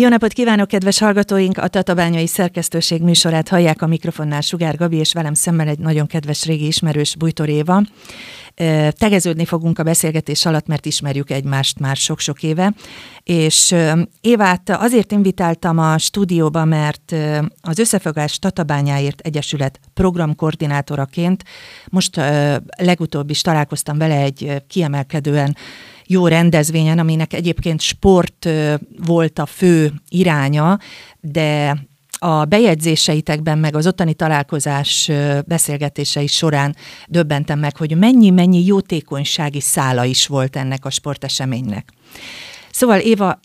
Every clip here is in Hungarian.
Jó napot kívánok, kedves hallgatóink! A Tatabányai Szerkesztőség műsorát hallják a mikrofonnál Sugár Gabi, és velem szemmel egy nagyon kedves régi ismerős Bújtor Éva. Tegeződni fogunk a beszélgetés alatt, mert ismerjük egymást már sok-sok éve. És Évát azért invitáltam a stúdióba, mert az Összefogás Tatabányáért Egyesület programkoordinátoraként most legutóbb is találkoztam vele egy kiemelkedően jó rendezvényen, aminek egyébként sport volt a fő iránya, de a bejegyzéseitekben, meg az ottani találkozás beszélgetései során döbbentem meg, hogy mennyi-mennyi jótékonysági szála is volt ennek a sporteseménynek. Szóval Éva,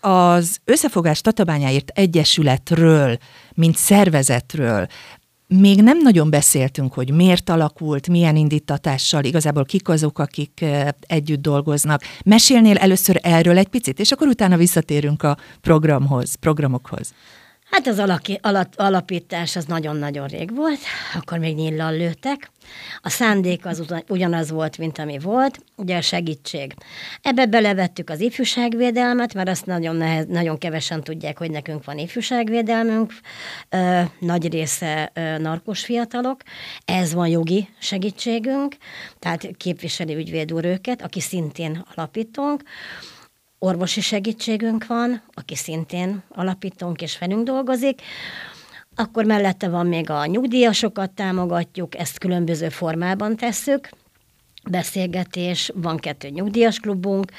az Összefogás Tatabányáért Egyesületről, mint szervezetről, még nem nagyon beszéltünk, hogy miért alakult, milyen indítatással, igazából kik azok, akik együtt dolgoznak. Mesélnél először erről egy picit, és akkor utána visszatérünk a programhoz, programokhoz. Hát az alaki, alap, alapítás az nagyon-nagyon rég volt, akkor még nyillal lőttek. A szándék az ugyanaz volt, mint ami volt, ugye a segítség. Ebbe belevettük az ifjúságvédelmet, mert azt nagyon, nehez, nagyon kevesen tudják, hogy nekünk van ifjúságvédelmünk, ö, nagy része ö, narkos fiatalok, ez van jogi segítségünk, tehát képviseli ügyvéd úr őket, aki szintén alapítunk, orvosi segítségünk van, aki szintén alapítónk és velünk dolgozik, akkor mellette van még a nyugdíjasokat támogatjuk, ezt különböző formában tesszük, beszélgetés, van kettő nyugdíjas klubunk,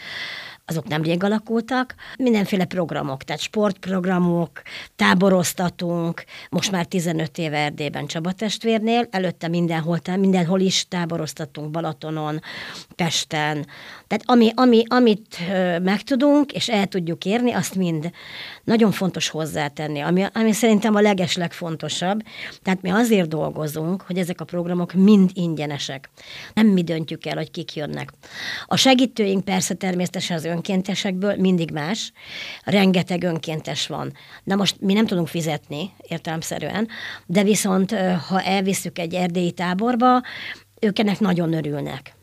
azok nem rég alakultak, mindenféle programok, tehát sportprogramok, táboroztatunk, most már 15 éve Erdélyben Csaba testvérnél, előtte mindenhol, mindenhol is táboroztatunk Balatonon, Pesten, tehát ami, ami, amit megtudunk, és el tudjuk érni, azt mind nagyon fontos hozzátenni, ami, ami szerintem a legeslegfontosabb. Tehát mi azért dolgozunk, hogy ezek a programok mind ingyenesek. Nem mi döntjük el, hogy kik jönnek. A segítőink persze természetesen az önkéntesekből mindig más, rengeteg önkéntes van. Na most mi nem tudunk fizetni értelemszerűen, de viszont ha elviszük egy erdélyi táborba, ők ennek nagyon örülnek.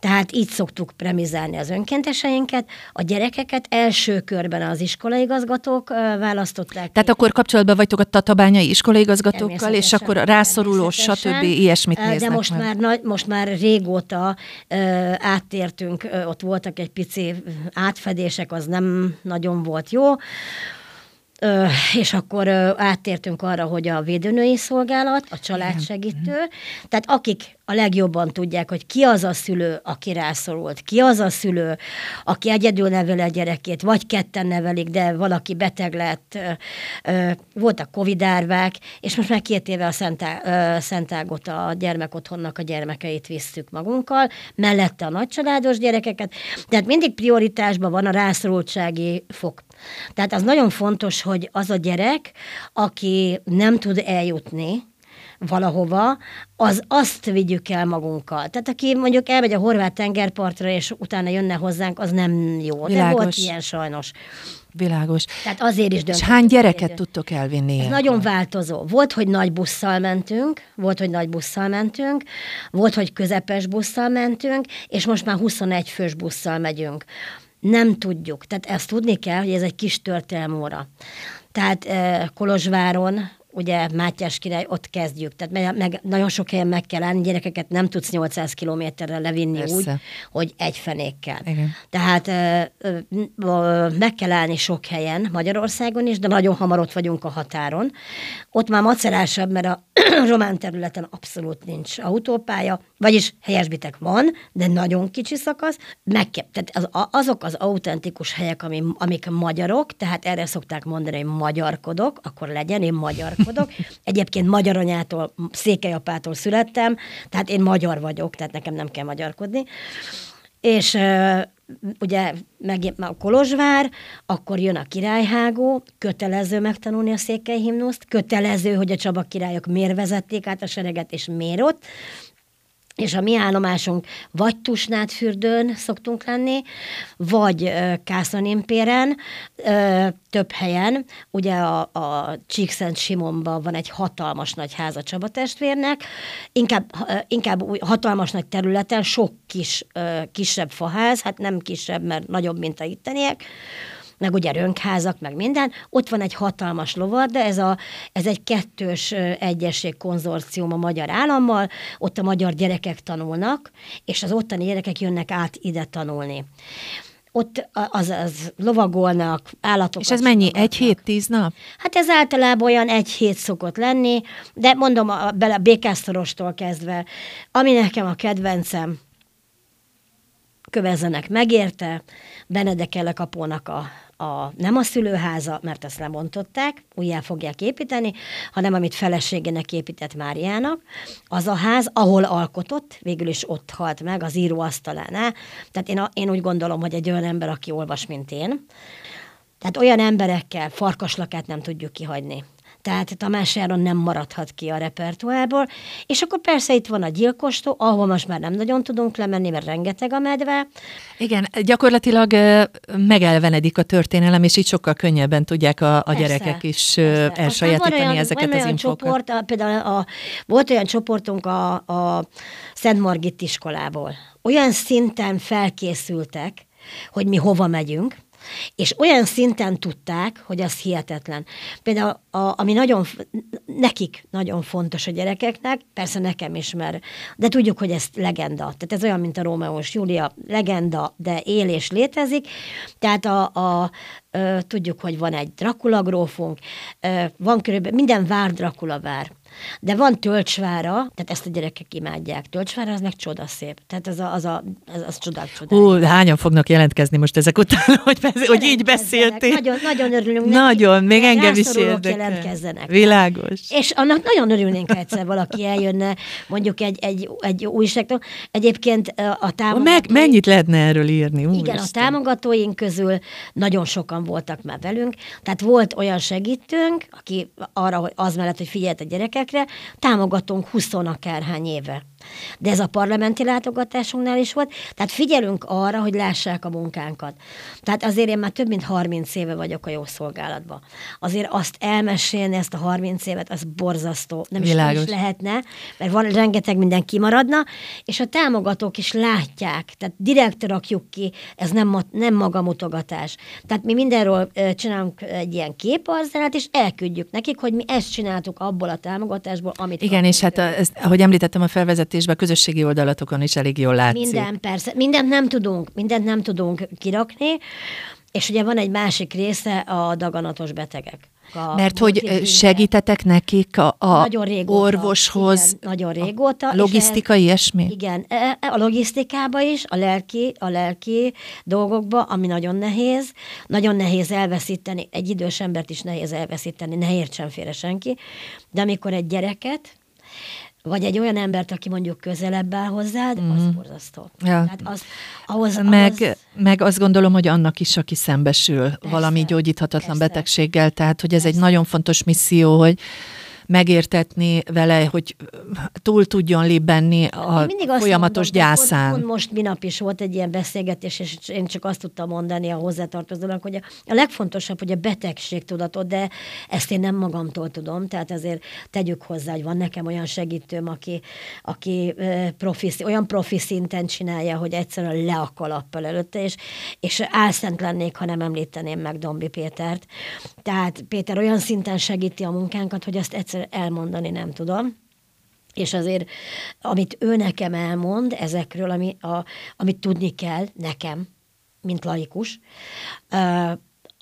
Tehát így szoktuk premizálni az önkénteseinket. A gyerekeket első körben az iskolaigazgatók választották. Tehát ki. akkor kapcsolatban vagytok a tatabányai iskolaigazgatókkal, és akkor a rászoruló, stb. ilyesmit néznek De most meg. már, most már régóta uh, áttértünk, uh, ott voltak egy pici átfedések, az nem nagyon volt jó és akkor áttértünk arra, hogy a védőnői szolgálat, a családsegítő, tehát akik a legjobban tudják, hogy ki az a szülő, aki rászorult, ki az a szülő, aki egyedül neveli a gyerekét, vagy ketten nevelik, de valaki beteg lett, voltak covid árvák, és most már két éve a Szentágot a gyermekotthonnak a gyermekeit visszük magunkkal, mellette a nagycsaládos gyerekeket, tehát mindig prioritásban van a rászorultsági fok. Tehát az nagyon fontos, hogy az a gyerek, aki nem tud eljutni, valahova, az azt vigyük el magunkkal. Tehát aki mondjuk elmegy a horvát tengerpartra, és utána jönne hozzánk, az nem jó. Világos. De volt ilyen sajnos. Világos. Tehát azért is döntöttük. És hány gyereket tudtok elvinni? Ez nagyon változó. Volt, hogy nagy busszal mentünk, volt, hogy nagy busszal mentünk, volt, hogy közepes busszal mentünk, és most már 21 fős busszal megyünk. Nem tudjuk. Tehát ezt tudni kell, hogy ez egy kis történelmóra. Tehát eh, Kolozsváron ugye Mátyás király, ott kezdjük. Tehát meg, nagyon sok helyen meg kell állni, gyerekeket nem tudsz 800 kilométerre levinni Persze. úgy, hogy egy fenékkel. Igen. Tehát meg kell állni sok helyen Magyarországon is, de nagyon hamar ott vagyunk a határon. Ott már macerásabb, mert a román területen abszolút nincs autópálya, vagyis helyesbitek van, de nagyon kicsi szakasz. Meg kell, tehát az, azok az autentikus helyek, ami, amik magyarok, tehát erre szokták mondani, hogy magyarkodok, akkor legyen, én magyarkodok. Egyébként magyar anyától, székelyapától születtem, tehát én magyar vagyok, tehát nekem nem kell magyarkodni. És ugye meg a Kolozsvár, akkor jön a királyhágó, kötelező megtanulni a székely himnuszt, kötelező, hogy a Csaba királyok miért vezették át a sereget, és miért ott, és a mi állomásunk vagy Tusnádfürdőn szoktunk lenni, vagy Kászanimpéren, több helyen. Ugye a, a Csíkszent Simonban van egy hatalmas nagy háza Csaba testvérnek, inkább, inkább hatalmas nagy területen, sok kis, kisebb faház, hát nem kisebb, mert nagyobb, mint a itteniek, meg ugye rönkházak, meg minden, ott van egy hatalmas lovar, de ez, a, ez egy kettős egyesség konzorcium a magyar állammal, ott a magyar gyerekek tanulnak, és az ottani gyerekek jönnek át ide tanulni ott az, az lovagolnak, állatokat. És ez mennyi? Egy hét, tíz nap? Hát ez általában olyan egy hét szokott lenni, de mondom, a, bele békásztorostól kezdve, ami nekem a kedvencem, kövezzenek megérte, Benedek kapónak a, a, nem a szülőháza, mert ezt lemontották, újjá fogják építeni, hanem amit feleségének épített Máriának, az a ház, ahol alkotott, végül is ott halt meg, az író asztalánál. Tehát én, én úgy gondolom, hogy egy olyan ember, aki olvas, mint én, tehát olyan emberekkel farkaslakát nem tudjuk kihagyni tehát Tamás Járon nem maradhat ki a repertoárból, és akkor persze itt van a gyilkostó, ahol most már nem nagyon tudunk lemenni, mert rengeteg a medve. Igen, gyakorlatilag megelvenedik a történelem, és így sokkal könnyebben tudják a, a persze, gyerekek is persze. elsajátítani olyan, ezeket van az olyan infokat. Csoport, például a, volt olyan csoportunk a, a Szent Margit iskolából. Olyan szinten felkészültek, hogy mi hova megyünk, és olyan szinten tudták, hogy az hihetetlen. Például, a, ami nagyon, nekik nagyon fontos a gyerekeknek, persze nekem is, mert, de tudjuk, hogy ez legenda. Tehát ez olyan, mint a Rómeós Júlia, legenda, de él és létezik. Tehát a, a, tudjuk, hogy van egy Dracula grófunk, van körülbelül, minden vár Dracula vár. De van tölcsvára, tehát ezt a gyerekek imádják. Tölcsvára az meg csodaszép. Tehát az a, az, a, az, az csodák csodája. Hú, hányan fognak jelentkezni most ezek után, hogy, besz- hogy így beszéltél? Nagyon, nagyon örülünk. Nagyon, neki. még engem is érdekel. jelentkezzenek. Világos. És annak nagyon örülnénk, egyszer valaki eljönne, mondjuk egy, egy, egy újságtól. Egyébként a támogatóink... Meg, mennyit lehetne erről írni? Úr igen, Isten. a támogatóink közül nagyon sokan voltak már velünk. Tehát volt olyan segítőnk, aki arra, hogy az mellett, hogy figyelt a gyerekek, gyerekekre, támogatunk 20 akárhány éve. De ez a parlamenti látogatásunknál is volt, tehát figyelünk arra, hogy lássák a munkánkat. Tehát azért én már több mint 30 éve vagyok a jó szolgálatban. Azért azt elmesélni, ezt a 30 évet, az borzasztó. Nem is, is lehetne, mert van rengeteg minden kimaradna, és a támogatók is látják, tehát direkt rakjuk ki, ez nem, nem magamutogatás. Tehát mi mindenről csinálunk egy ilyen képarzenát, és elküldjük nekik, hogy mi ezt csináltuk abból a támogatásból, amit... Igen, és hát, a, ezt, ahogy említettem a felvezető hirdetésben, közösségi oldalatokon is elég jól látszik. Minden, persze. Mindent nem tudunk, mindent nem tudunk kirakni, és ugye van egy másik része a daganatos betegek. A Mert hogy segítetek nekik a, a nagyon régóta, orvoshoz? Igen, nagyon régóta. A logisztika, ilyesmi? Igen, e, e, a logisztikába is, a lelki, a lelki dolgokba, ami nagyon nehéz. Nagyon nehéz elveszíteni, egy idős embert is nehéz elveszíteni, ne értsen félre senki. De amikor egy gyereket, vagy egy olyan embert, aki mondjuk közelebb áll hozzád, mm. az borzasztó. Ja. Tehát az, ahhoz, meg, ahhoz... meg azt gondolom, hogy annak is, aki szembesül persze, valami gyógyíthatatlan persze. betegséggel, tehát hogy ez persze. egy nagyon fontos misszió, hogy megértetni vele, hogy túl tudjon libbenni a folyamatos mondom, gyászán. Pont, most minap is volt egy ilyen beszélgetés, és én csak azt tudtam mondani a hozzátartozónak, hogy a, a legfontosabb, hogy a betegség tudatod, de ezt én nem magamtól tudom, tehát azért tegyük hozzá, hogy van nekem olyan segítőm, aki, aki profi, olyan profi szinten csinálja, hogy egyszerűen le a kalappal előtte, és, és álszent lennék, ha nem említeném meg Dombi Pétert. Tehát Péter olyan szinten segíti a munkánkat, hogy azt egyszer elmondani nem tudom. És azért, amit ő nekem elmond ezekről, ami, a, amit tudni kell nekem, mint laikus,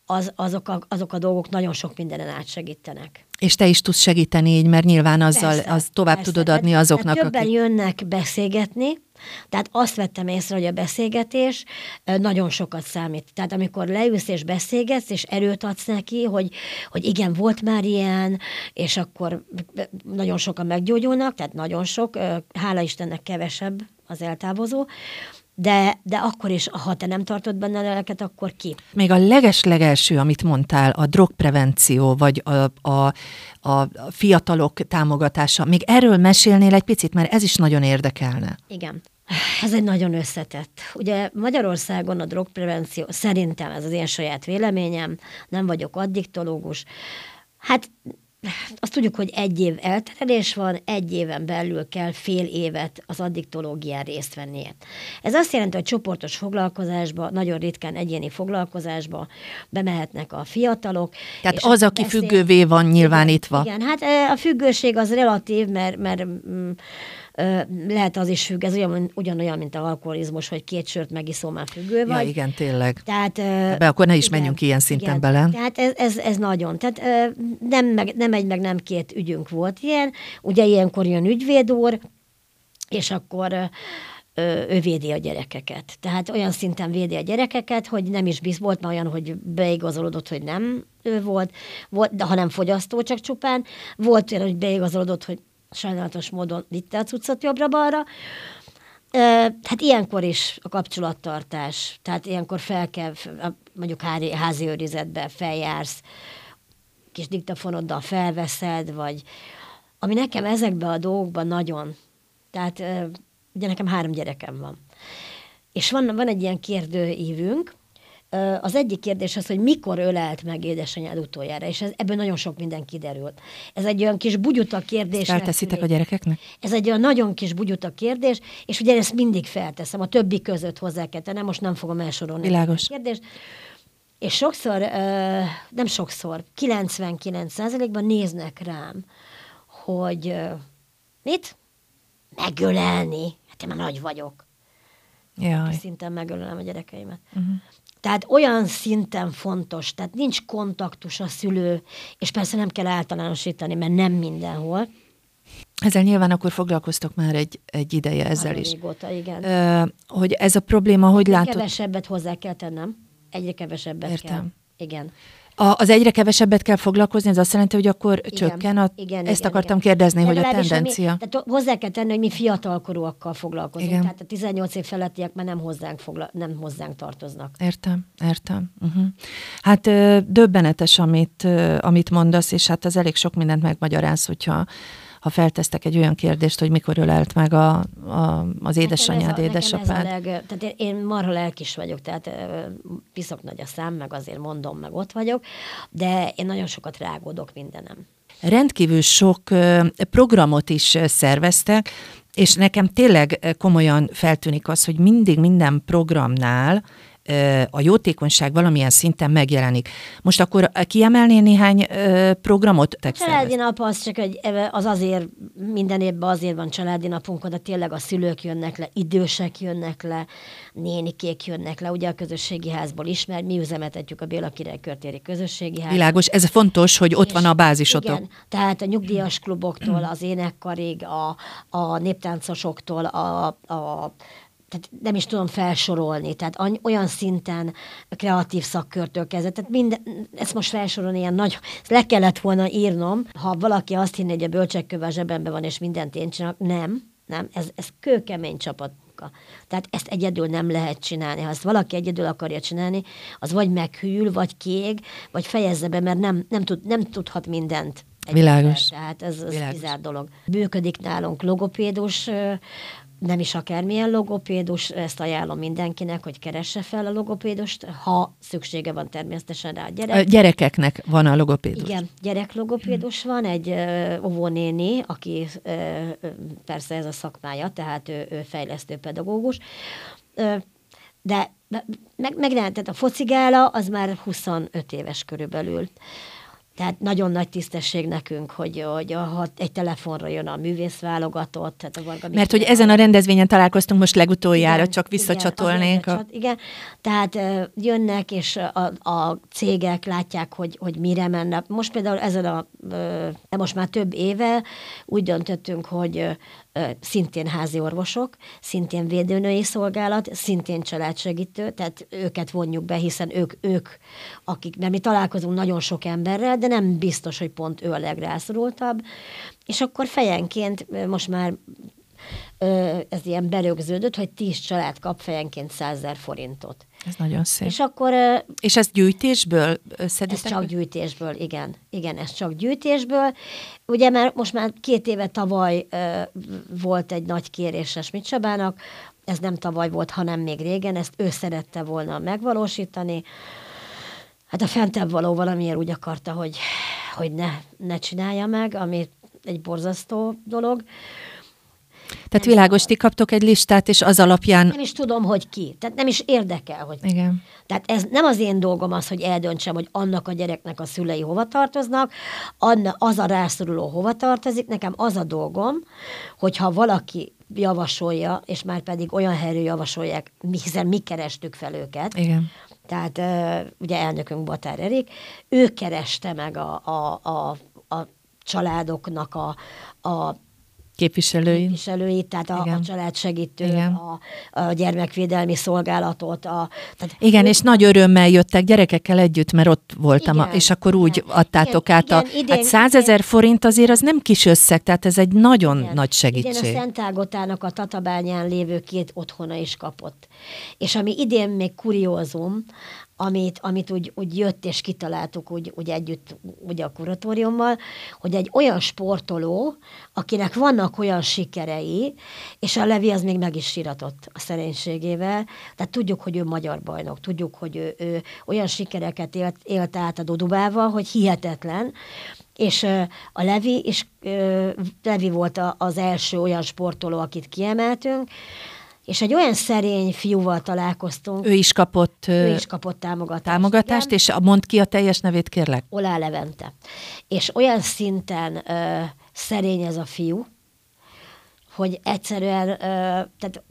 az, azok, a, azok a dolgok nagyon sok mindenen átsegítenek. És te is tudsz segíteni így, mert nyilván azzal persze, az tovább persze. tudod adni azoknak, tehát többen akik... jönnek beszélgetni, tehát azt vettem észre, hogy a beszélgetés nagyon sokat számít. Tehát amikor leülsz és beszélgetsz, és erőt adsz neki, hogy, hogy igen, volt már ilyen, és akkor nagyon sokan meggyógyulnak, tehát nagyon sok, hála Istennek kevesebb az eltávozó, de, de akkor is, ha te nem tartod benne a lelket, akkor ki? Még a leges-legelső, amit mondtál, a drogprevenció, vagy a, a, a fiatalok támogatása, még erről mesélnél egy picit, mert ez is nagyon érdekelne. Igen. Ez egy nagyon összetett. Ugye Magyarországon a drogprevenció, szerintem ez az én saját véleményem, nem vagyok addiktológus, hát azt tudjuk, hogy egy év elterelés van, egy éven belül kell fél évet az addiktológián részt vennie. Ez azt jelenti, hogy csoportos foglalkozásba, nagyon ritkán egyéni foglalkozásba bemehetnek a fiatalok. Tehát az, aki beszél... függővé van nyilvánítva. Igen, hát a függőség az relatív, mert, mert mm, lehet az is függ, ez ugyan, ugyanolyan, mint a alkoholizmus, hogy két sört megiszol, már függő vagy. Ja, igen, tényleg. Tehát, Be akkor ne is igen, menjünk ilyen szinten igen. bele. Tehát ez, ez, ez nagyon. Tehát nem, meg, nem egy, meg nem két ügyünk volt ilyen. Ugye ilyenkor jön ügyvéd úr, és akkor ő védi a gyerekeket. Tehát olyan szinten védi a gyerekeket, hogy nem is biz volt már olyan, hogy beigazolódott, hogy nem ő volt, volt de hanem fogyasztó csak csupán. Volt olyan, hogy beigazolódott, hogy sajnálatos módon vitte a cuccot jobbra-balra. Hát ilyenkor is a kapcsolattartás, tehát ilyenkor fel kell, mondjuk házi őrizetbe feljársz, kis diktafonoddal felveszed, vagy ami nekem ezekben a dolgokban nagyon, tehát ugye nekem három gyerekem van. És van, van egy ilyen kérdőívünk, az egyik kérdés az, hogy mikor ölelt meg édesanyád utoljára, és ez, ebből nagyon sok minden kiderült. Ez egy olyan kis bugyuta kérdés. Felteszitek a gyerekeknek? Ez egy olyan nagyon kis bugyuta kérdés, és ugye ezt mindig felteszem, a többi között hozzá kell tennem, most nem fogom elsorolni Világos. a kérdést. És sokszor, nem sokszor, 99%-ban néznek rám, hogy mit? Megölelni. Hát én már nagy vagyok. Jaj. Szinten megölelem a gyerekeimet. Uh-huh. Tehát olyan szinten fontos, tehát nincs kontaktus a szülő, és persze nem kell általánosítani, mert nem mindenhol. Ezzel nyilván akkor foglalkoztok már egy, egy ideje ezzel Már is. Régóta, igen. Ö, hogy ez a probléma, hogy látod? Kevesebbet hozzá kell tennem. Egyre kevesebbet Értem. kell. Igen. A, az egyre kevesebbet kell foglalkozni, ez azt jelenti, hogy akkor igen, csökken a... Igen, ezt igen, akartam igen. kérdezni, hogy a tendencia... Mi, tehát hozzá kell tenni, hogy mi fiatalkorúakkal foglalkozunk. Igen. Tehát a 18 év felettiek már nem hozzánk, fogla, nem hozzánk tartoznak. Értem, értem. Uh-huh. Hát ö, döbbenetes, amit, ö, amit mondasz, és hát az elég sok mindent megmagyaráz, hogyha ha feltesztek egy olyan kérdést, hogy mikor ölelt meg a, a, az édesanyád, nekem ez a, édesapád. Nekem ez a leg, tehát én, marha lelkis vagyok, tehát piszok nagy a szám, meg azért mondom, meg ott vagyok, de én nagyon sokat rágódok mindenem. Rendkívül sok programot is szerveztek, és nekem tényleg komolyan feltűnik az, hogy mindig minden programnál a jótékonyság valamilyen szinten megjelenik. Most akkor kiemelnél néhány programot? A családi nap az csak egy, az azért, minden évben azért van családi napunk, oda tényleg a szülők jönnek le, idősek jönnek le, nénikék jönnek le, ugye a közösségi házból ismer, mi üzemeltetjük a Béla Király körtéri közösségi házat. Világos, ez fontos, hogy ott van a bázisotok. Igen, tehát a nyugdíjas kluboktól, az énekkarig, a, a néptáncosoktól, a, a tehát nem is tudom felsorolni, tehát olyan szinten kreatív szakkörtől kezdve, tehát minden, ezt most felsorolni ilyen nagy, ezt le kellett volna írnom, ha valaki azt hinné, hogy a bölcsekköve a zsebemben van, és mindent én csinálok, nem, nem, ez, ez kőkemény csapat munka. Tehát ezt egyedül nem lehet csinálni. Ha ezt valaki egyedül akarja csinálni, az vagy meghűl, vagy kég, vagy fejezze be, mert nem, nem, tud, nem tudhat mindent. Világos. Tehát ez, ez Világos. kizárt dolog. Működik nálunk logopédus, nem is akármilyen logopédus, ezt ajánlom mindenkinek, hogy keresse fel a logopédust, ha szüksége van természetesen rá a gyerek. A gyerekeknek van a logopédus. Igen, gyereklogopédus van, egy óvónéni, aki persze ez a szakmája, tehát ő, ő fejlesztő pedagógus, de meg, meg nem, tehát a focigála az már 25 éves körülbelül. Tehát nagyon nagy tisztesség nekünk, hogy, hogy ha egy telefonra jön a művész válogatott, tehát a Varga Mert hogy ezen a rendezvényen találkoztunk most legutoljára, igen, csak visszacsatolnénk. Igen, a... igen. tehát jönnek, és a, a cégek látják, hogy, hogy mire mennek. Most például ezen a, de most már több éve úgy döntöttünk, hogy szintén házi orvosok, szintén védőnői szolgálat, szintén családsegítő, tehát őket vonjuk be, hiszen ők, ők akik, mert mi találkozunk nagyon sok emberrel, de nem biztos, hogy pont ő a legrászorultabb, és akkor fejenként most már ez ilyen berögződött, hogy tíz család kap fejenként 100 000 forintot. Ez nagyon szép. És akkor És ezt gyűjtésből ez összeditek? csak gyűjtésből, igen. Igen, ez csak gyűjtésből. Ugye már most már két éve tavaly volt egy nagy kéréses mit Csabának, ez nem tavaly volt, hanem még régen, ezt ő szerette volna megvalósítani. Hát a fentebb való valamiért úgy akarta, hogy, hogy ne, ne csinálja meg, ami egy borzasztó dolog. Tehát világos, ti kaptok egy listát, és az alapján... Nem is tudom, hogy ki. Tehát nem is érdekel, hogy Igen. Tehát ez nem az én dolgom az, hogy eldöntsem, hogy annak a gyereknek a szülei hova tartoznak, anna, az a rászoruló hova tartozik. Nekem az a dolgom, hogyha valaki javasolja, és már pedig olyan helyről javasolják, hiszen mi kerestük fel őket. Igen. Tehát ugye elnökünk Batár Erik, ő kereste meg a, a, a, a családoknak a, a képviselői. képviselői, tehát a, a családsegítő, Igen. a, a gyermekvédelmi szolgálatot. A, tehát igen, és nagy örömmel jöttek gyerekekkel együtt, mert ott voltam, Igen, a, és akkor úgy igen, adtátok igen, át a... igen, hát százezer forint azért az nem kis összeg, tehát ez egy nagyon Igen. nagy segítség. a Szent Ágotának a Tatabányán lévő két otthona is kapott. És ami idén még kuriózum, amit, amit úgy, úgy jött és kitaláltuk úgy, úgy együtt ugye a kuratóriummal, hogy egy olyan sportoló, akinek vannak olyan sikerei, és a Levi az még meg is síratott a szerénységével, tehát tudjuk, hogy ő magyar bajnok, tudjuk, hogy ő, ő olyan sikereket élt, élt át a Dodubával, hogy hihetetlen, és a Levi, és Levi volt az első olyan sportoló, akit kiemeltünk, és egy olyan szerény fiúval találkoztunk, Ő is kapott ő is kapott támogatást. támogatást, igen. és mondd ki a teljes nevét, kérlek. Olá Levente. És olyan szinten ö, szerény ez a fiú, hogy egyszerűen, ö, tehát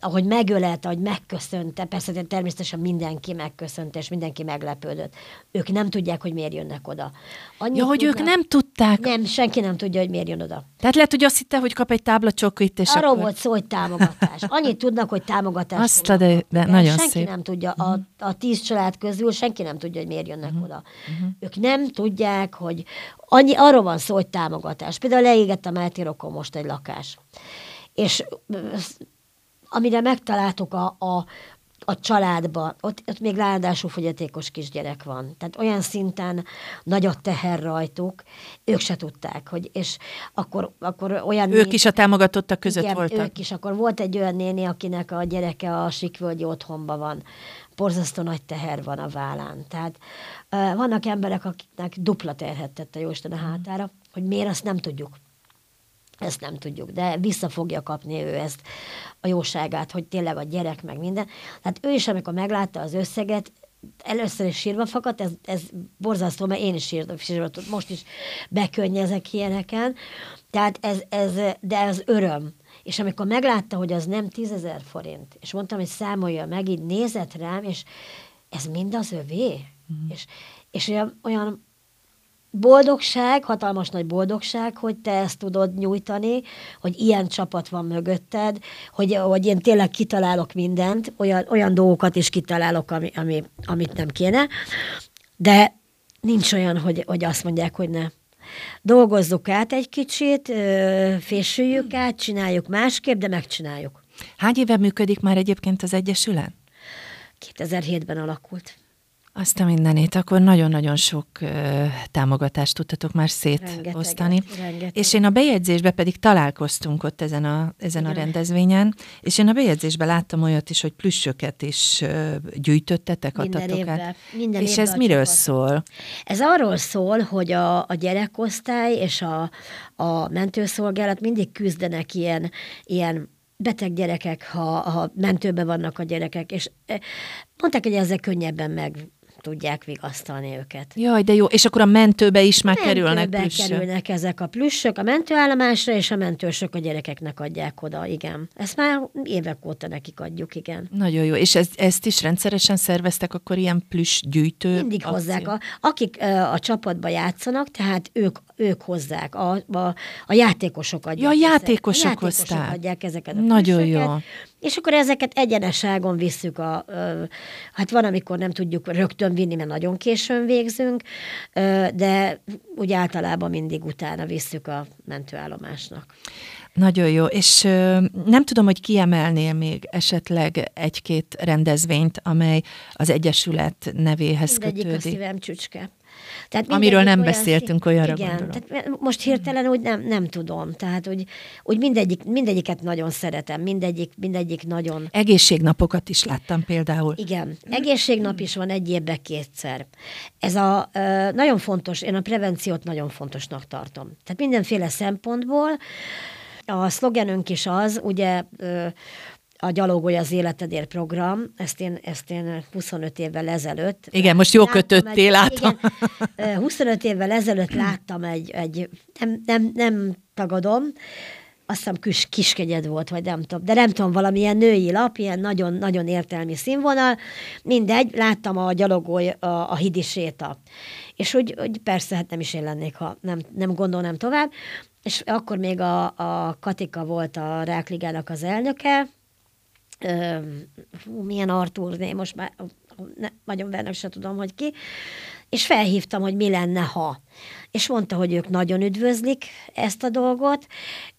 ahogy megölelte, ahogy megköszönte, persze természetesen mindenki megköszönte, és mindenki meglepődött. Ők nem tudják, hogy miért jönnek oda. Annyit Ja, hogy ők tudnak- nem tudták. Nem, senki nem tudja, hogy miért jön oda. Tehát lehet, hogy azt hitte, hogy kap egy tábla csokit, és Arról akkor... volt szó, hogy támogatás. Annyit tudnak, hogy támogatás. Azt de- kapni. de nagyon senki szép. nem tudja, a, a tíz család közül senki nem tudja, hogy miért jönnek Mhm. oda. Ők nem tudják, hogy annyi, arról van szó, hogy támogatás. Például leégett a Mátirokon most egy lakás. És amire megtaláltuk a, a, a családba, ott, ott még ráadásul fogyatékos kisgyerek van. Tehát olyan szinten nagy a teher rajtuk, ők se tudták, hogy, és akkor, akkor olyan... Ők is a támogatottak között igen, voltak. ők is. Akkor volt egy olyan néni, akinek a gyereke a Sikvölgyi otthonban van. Borzasztó nagy teher van a vállán. Tehát vannak emberek, akiknek dupla terhet tett a Jóisten a hátára, hogy miért, azt nem tudjuk. Ezt nem tudjuk, de vissza fogja kapni ő ezt a jóságát, hogy tényleg a gyerek meg minden. Tehát ő is, amikor meglátta az összeget, először is sírva fakadt, ez, ez borzasztó, mert én is sírva, sírva most is bekönnyezek ilyeneken. Tehát ez, ez, de ez öröm. És amikor meglátta, hogy az nem tízezer forint, és mondtam, hogy számolja meg, így nézett rám, és ez mind az övé. Mm. És, és olyan, olyan boldogság, hatalmas nagy boldogság, hogy te ezt tudod nyújtani, hogy ilyen csapat van mögötted, hogy, hogy én tényleg kitalálok mindent, olyan, olyan dolgokat is kitalálok, ami, ami, amit nem kéne, de nincs olyan, hogy, hogy azt mondják, hogy ne. Dolgozzuk át egy kicsit, fésüljük át, csináljuk másképp, de megcsináljuk. Hány éve működik már egyébként az Egyesület? 2007-ben alakult. Azt a mindenét, akkor nagyon-nagyon sok ö, támogatást tudtatok már szétosztani. Rengeteget. És én a bejegyzésbe pedig találkoztunk ott ezen a, ezen a rendezvényen, és én a bejegyzésben láttam olyat is, hogy plüssöket is ö, gyűjtöttetek, Minden adtatok évben, át. minden és ez miről csapat. szól? Ez arról szól, hogy a, a gyerekosztály és a, a mentőszolgálat mindig küzdenek ilyen, ilyen beteg gyerekek, ha, ha mentőben vannak a gyerekek, és mondták, hogy ezzel könnyebben meg tudják vigasztalni őket. Jaj, de jó. És akkor a mentőbe is már kerülnek Mentőbe plüssök. kerülnek ezek a plüssök a mentőállomásra, és a mentősök a gyerekeknek adják oda, igen. Ezt már évek óta nekik adjuk, igen. Nagyon jó. És ez, ezt is rendszeresen szerveztek akkor ilyen plüss gyűjtő Mindig akció? hozzák. A, akik ö, a csapatba játszanak, tehát ők, ők hozzák. A, a, a játékosok adják. Ja, a ezek- játékosok a játékosok hozták. adják ezeket a Nagyon plüssöket, jó. És akkor ezeket egyeneságon visszük. A, ö, hát van, amikor nem tudjuk rögtön vinni, mert nagyon későn végzünk, ö, de úgy általában mindig utána visszük a mentőállomásnak. Nagyon jó, és ö, nem tudom, hogy kiemelnél még esetleg egy-két rendezvényt, amely az Egyesület nevéhez Mindegyik a kötődik. szívem csücske. Tehát Amiről nem olyan beszéltünk olyanra Igen, gondolom. tehát most hirtelen úgy nem, nem tudom. Tehát úgy, úgy mindegyik, mindegyiket nagyon szeretem, mindegyik, mindegyik nagyon... Egészségnapokat is láttam például. Igen, egészségnap is van egy évben kétszer. Ez a nagyon fontos, én a prevenciót nagyon fontosnak tartom. Tehát mindenféle szempontból a szlogenünk is az, ugye a Gyalogolj az életedért program, ezt én, ezt én 25 évvel ezelőtt... Igen, most jó láttam kötöttél, látom. Igen, ö, 25 évvel ezelőtt láttam egy, egy nem, nem, nem tagadom, azt hiszem kis, kiskegyed volt, vagy nem tudom, de nem tudom, valamilyen női lap, ilyen nagyon-nagyon értelmi színvonal, mindegy, láttam a gyalogolj a, a hidi séta. És úgy, úgy persze, hát nem is én lennék, ha nem, nem gondolnám tovább, és akkor még a, a Katika volt a Rákligának az elnöke, Ö, hú, milyen Arturné, most már ne, nagyon vernek se tudom, hogy ki, és felhívtam, hogy mi lenne, ha. És mondta, hogy ők nagyon üdvözlik ezt a dolgot,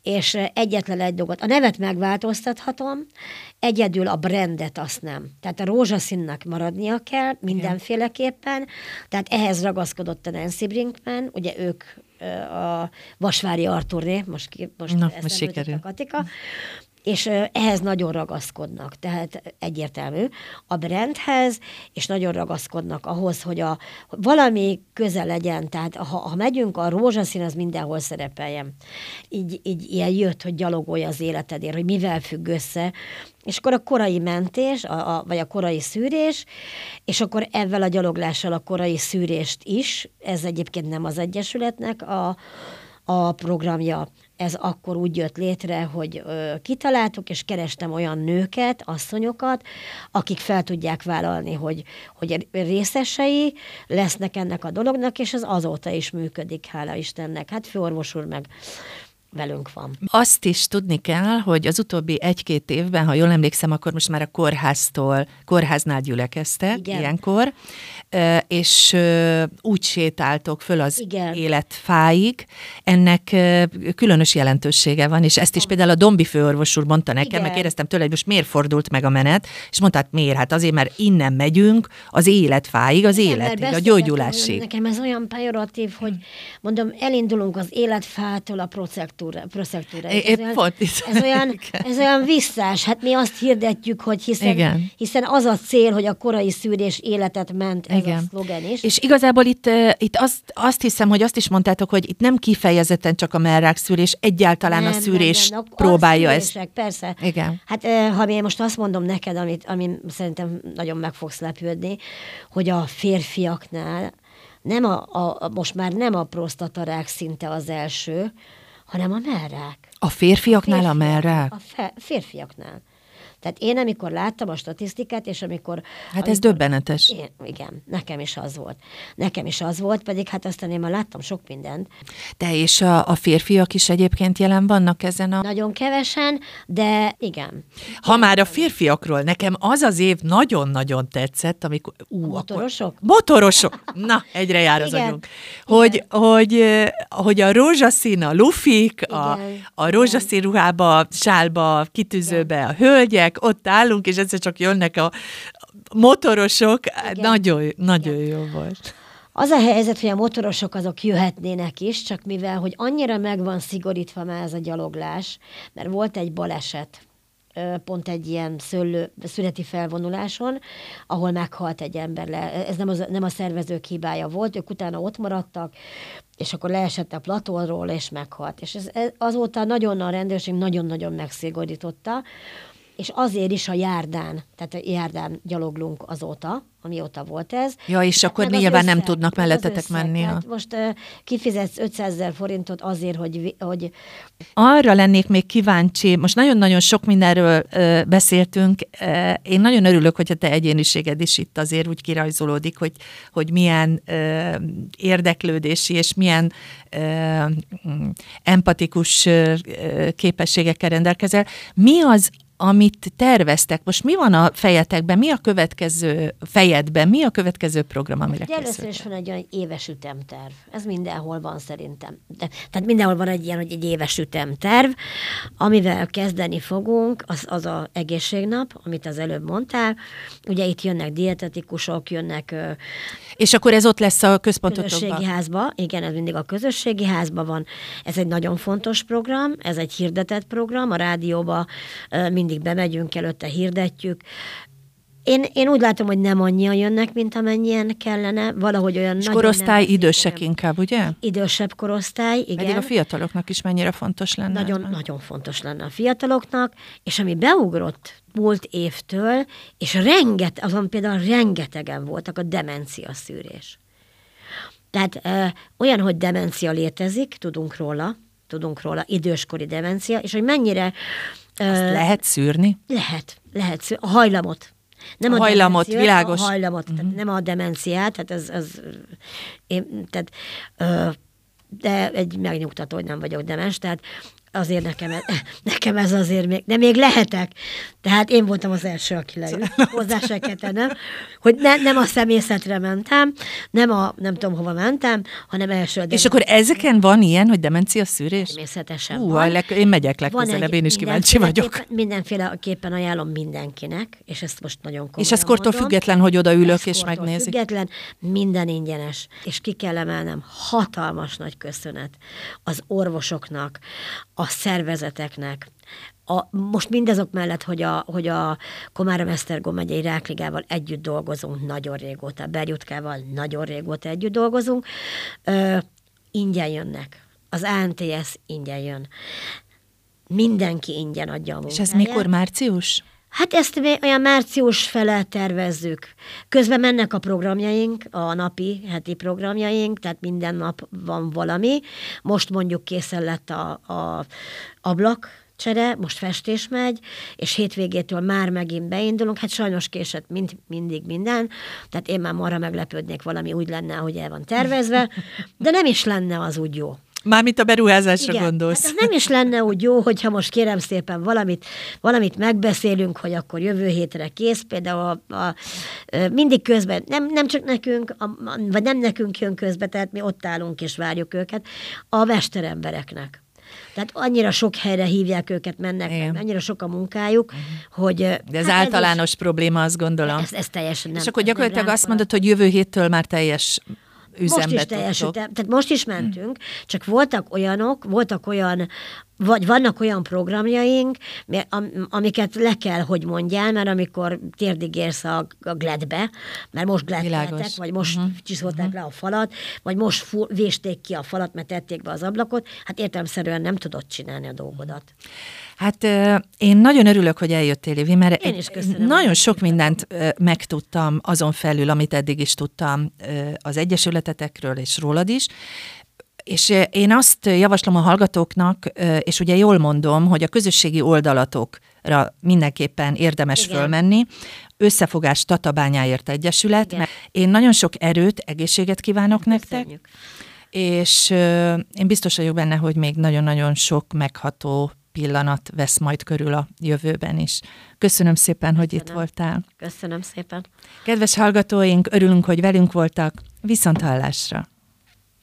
és egyetlen egy dolgot, a nevet megváltoztathatom, egyedül a brandet azt nem. Tehát a rózsaszínnak maradnia kell mindenféleképpen, tehát ehhez ragaszkodott a Nancy Brinkman, ugye ők ö, a Vasvári Arturné, most, ki, most, Na, most sikerül. a Katika, és ehhez nagyon ragaszkodnak, tehát egyértelmű a brandhez, és nagyon ragaszkodnak ahhoz, hogy a valami köze legyen, tehát ha, ha megyünk, a rózsaszín az mindenhol szerepeljen. Így, így ilyen jött, hogy gyalogolj az életedért, hogy mivel függ össze, és akkor a korai mentés, a, a, vagy a korai szűrés, és akkor ezzel a gyaloglással a korai szűrést is, ez egyébként nem az Egyesületnek a, a programja, ez akkor úgy jött létre, hogy ö, kitaláltuk, és kerestem olyan nőket, asszonyokat, akik fel tudják vállalni, hogy, hogy részesei lesznek ennek a dolognak, és ez azóta is működik, hála Istennek. Hát főorvos úr meg velünk van. Azt is tudni kell, hogy az utóbbi egy-két évben, ha jól emlékszem, akkor most már a kórháztól, kórháznál gyülekeztek Igen. ilyenkor, és úgy sétáltok föl az Igen. életfáig. Ennek különös jelentősége van, és ezt is például a Dombi főorvos úr mondta nekem, Igen. meg kérdeztem tőle, hogy most miért fordult meg a menet, és mondta, hát miért? Hát azért, mert innen megyünk az életfáig, az Igen, életig, a gyógyulásig. Nekem ez olyan pejoratív, hogy mondom, elindulunk az életfától a É- Ez, olyan, ez, olyan, ez olyan visszás. Hát mi azt hirdetjük, hogy hiszen, Igen. hiszen az a cél, hogy a korai szűrés életet ment, ez Igen. a szlogen is. És igazából itt, itt azt, azt hiszem, hogy azt is mondtátok, hogy itt nem kifejezetten csak a merrák szűrés, egyáltalán a szűrés A- a próbálja ezt. Persze. Igen. Hát ha én most azt mondom neked, amit, amit szerintem nagyon meg fogsz lepődni, hogy a férfiaknál nem a, a, most már nem a prostatarák szinte az első, hanem a merrák. A férfiaknál a Férfiak- merrák? A fe, férfiaknál. Tehát én, amikor láttam a statisztikát, és amikor... Hát ez amikor, döbbenetes. Én, igen, nekem is az volt. Nekem is az volt, pedig hát aztán én már láttam sok mindent. De és a, a férfiak is egyébként jelen vannak ezen a... Nagyon kevesen, de igen. Ha már a férfiakról, nekem az az év nagyon-nagyon tetszett, amikor... Ú, akkor- motorosok? Motorosok! Na, egyre jár az Igen. agyunk. Hogy, hogy, hogy a rózsaszín, a lufik, a, Igen. a rózsaszín ruhába, sálba, kitűzőbe a hölgyek, ott állunk, és egyszer csak jönnek a motorosok. Nagyon, nagyon jó volt. Az a helyzet, hogy a motorosok azok jöhetnének is, csak mivel, hogy annyira meg van szigorítva már ez a gyaloglás, mert volt egy baleset, pont egy ilyen szőlő, születi felvonuláson, ahol meghalt egy ember. Le. Ez nem, az, nem a szervezők hibája volt, ők utána ott maradtak, és akkor leesett a platóról, és meghalt. És ez, ez azóta nagyon a rendőrség nagyon-nagyon megszigorította, és azért is a járdán, tehát a járdán gyaloglunk azóta, amióta volt ez. Ja, és akkor Meg az nyilván nem összeg, tudnak meg az mellettetek összeg. menni. Tehát A... most uh, kifizetsz 500 ezer forintot azért, hogy, hogy Arra lennék még kíváncsi, most nagyon-nagyon sok mindenről ö, beszéltünk, ö, én nagyon örülök, hogyha te egyéniséged is itt azért úgy kirajzolódik, hogy, hogy milyen ö, érdeklődési és milyen mm, empatikus ö, képességekkel rendelkezel. Mi az, amit terveztek. Most mi van a fejetekben, mi a következő fejedben, mi a következő program, amire Ugye először is van egy olyan éves ütemterv. Ez mindenhol van szerintem. De, tehát mindenhol van egy ilyen, hogy egy éves ütemterv, amivel kezdeni fogunk, az, az a egészségnap, amit az előbb mondtál. Ugye itt jönnek dietetikusok, jönnek és akkor ez ott lesz a központotokban? Közösségi házba, igen, ez mindig a közösségi házban van. Ez egy nagyon fontos program, ez egy hirdetett program, a rádióba mindig bemegyünk, előtte hirdetjük. Én, én úgy látom, hogy nem annyian jönnek, mint amennyien kellene, valahogy olyan És korosztály idősek inkább, ugye? Idősebb korosztály, igen. Pedig a fiataloknak is mennyire fontos lenne. Nagyon, nagyon fontos lenne a fiataloknak, és ami beugrott múlt évtől, és renget, azon például rengetegen voltak a demencia szűrés. Tehát ö, olyan, hogy demencia létezik, tudunk róla, tudunk róla, időskori demencia, és hogy mennyire... Ö, Azt lehet szűrni? Lehet, lehet szűrni. A hajlamot. Nem a, a hajlamot, világos. A hajlamot, uh-huh. tehát nem a demenciát, tehát ez, ez én, tehát, ö, de egy megnyugtató, hogy nem vagyok demens, tehát azért nekem, nekem ez azért még, de még lehetek. Tehát én voltam az első, aki leült. Hozzá se nem, hogy ne, nem a szemészetre mentem, nem a nem tudom hova mentem, hanem első. És akkor ezeken van ilyen, hogy demencia szűrés? Természetesen Hú, van. Leg, én megyek legközelebb, én is kíváncsi vagyok. Mindenféleképpen ajánlom mindenkinek, és ezt most nagyon komolyan És ez kortól mondom. független, hogy odaülök és megnézik? független, minden ingyenes. És ki kell emelnem, hatalmas nagy köszönet az orvosoknak, a szervezeteknek, a, most mindazok mellett, hogy a, hogy a Komárom-Esztergom megyei Rákligával együtt dolgozunk nagyon régóta, Berjutkával nagyon régóta együtt dolgozunk, ö, ingyen jönnek. Az ANTS ingyen jön. Mindenki ingyen adja a munkáját. És ez mikor március? Hát ezt olyan március fele tervezzük. Közben mennek a programjaink, a napi, heti programjaink, tehát minden nap van valami. Most mondjuk készen lett a, a ablak, csere, most festés megy, és hétvégétől már megint beindulunk, hát sajnos késett mint mindig minden, tehát én már marra meglepődnék, valami úgy lenne, hogy el van tervezve, de nem is lenne az úgy jó. Mármint a beruházásra Igen, gondolsz. Hát nem is lenne úgy jó, hogyha most kérem szépen valamit, valamit megbeszélünk, hogy akkor jövő hétre kész, például a, a, a, mindig közben, nem, nem csak nekünk, a, vagy nem nekünk jön közbe, tehát mi ott állunk és várjuk őket, a mesterembereknek. Tehát annyira sok helyre hívják őket, mennek, Igen. annyira sok a munkájuk, uh-huh. hogy... De ez hát általános ez is, probléma, azt gondolom. Ez, ez teljesen nem. És akkor gyakorlatilag azt mondod, hogy jövő héttel már teljes üzembe Most is teljesítem, tehát most is mentünk, csak voltak olyanok, voltak olyan, vagy vannak olyan programjaink, amiket le kell, hogy mondjál, mert amikor térdig érsz a, a gledbe, mert most gledteltek, vagy most uh-huh. csiszolták uh-huh. le a falat, vagy most fu- vésték ki a falat, mert tették be az ablakot, hát értelemszerűen nem tudod csinálni a dolgodat. Hát én nagyon örülök, hogy eljöttél, Évi, mert én is köszönöm, nagyon sok mindent megtudtam azon felül, amit eddig is tudtam az Egyesületetekről és rólad is, és én azt javaslom a hallgatóknak, és ugye jól mondom, hogy a közösségi oldalatokra mindenképpen érdemes Igen. fölmenni. Összefogás Tatabányáért Egyesület, Igen. mert én nagyon sok erőt, egészséget kívánok Köszönjük. nektek, és én biztos vagyok benne, hogy még nagyon-nagyon sok megható pillanat vesz majd körül a jövőben is. Köszönöm szépen, Köszönöm. hogy itt voltál. Köszönöm szépen. Kedves hallgatóink, örülünk, hogy velünk voltak. Viszont hallásra!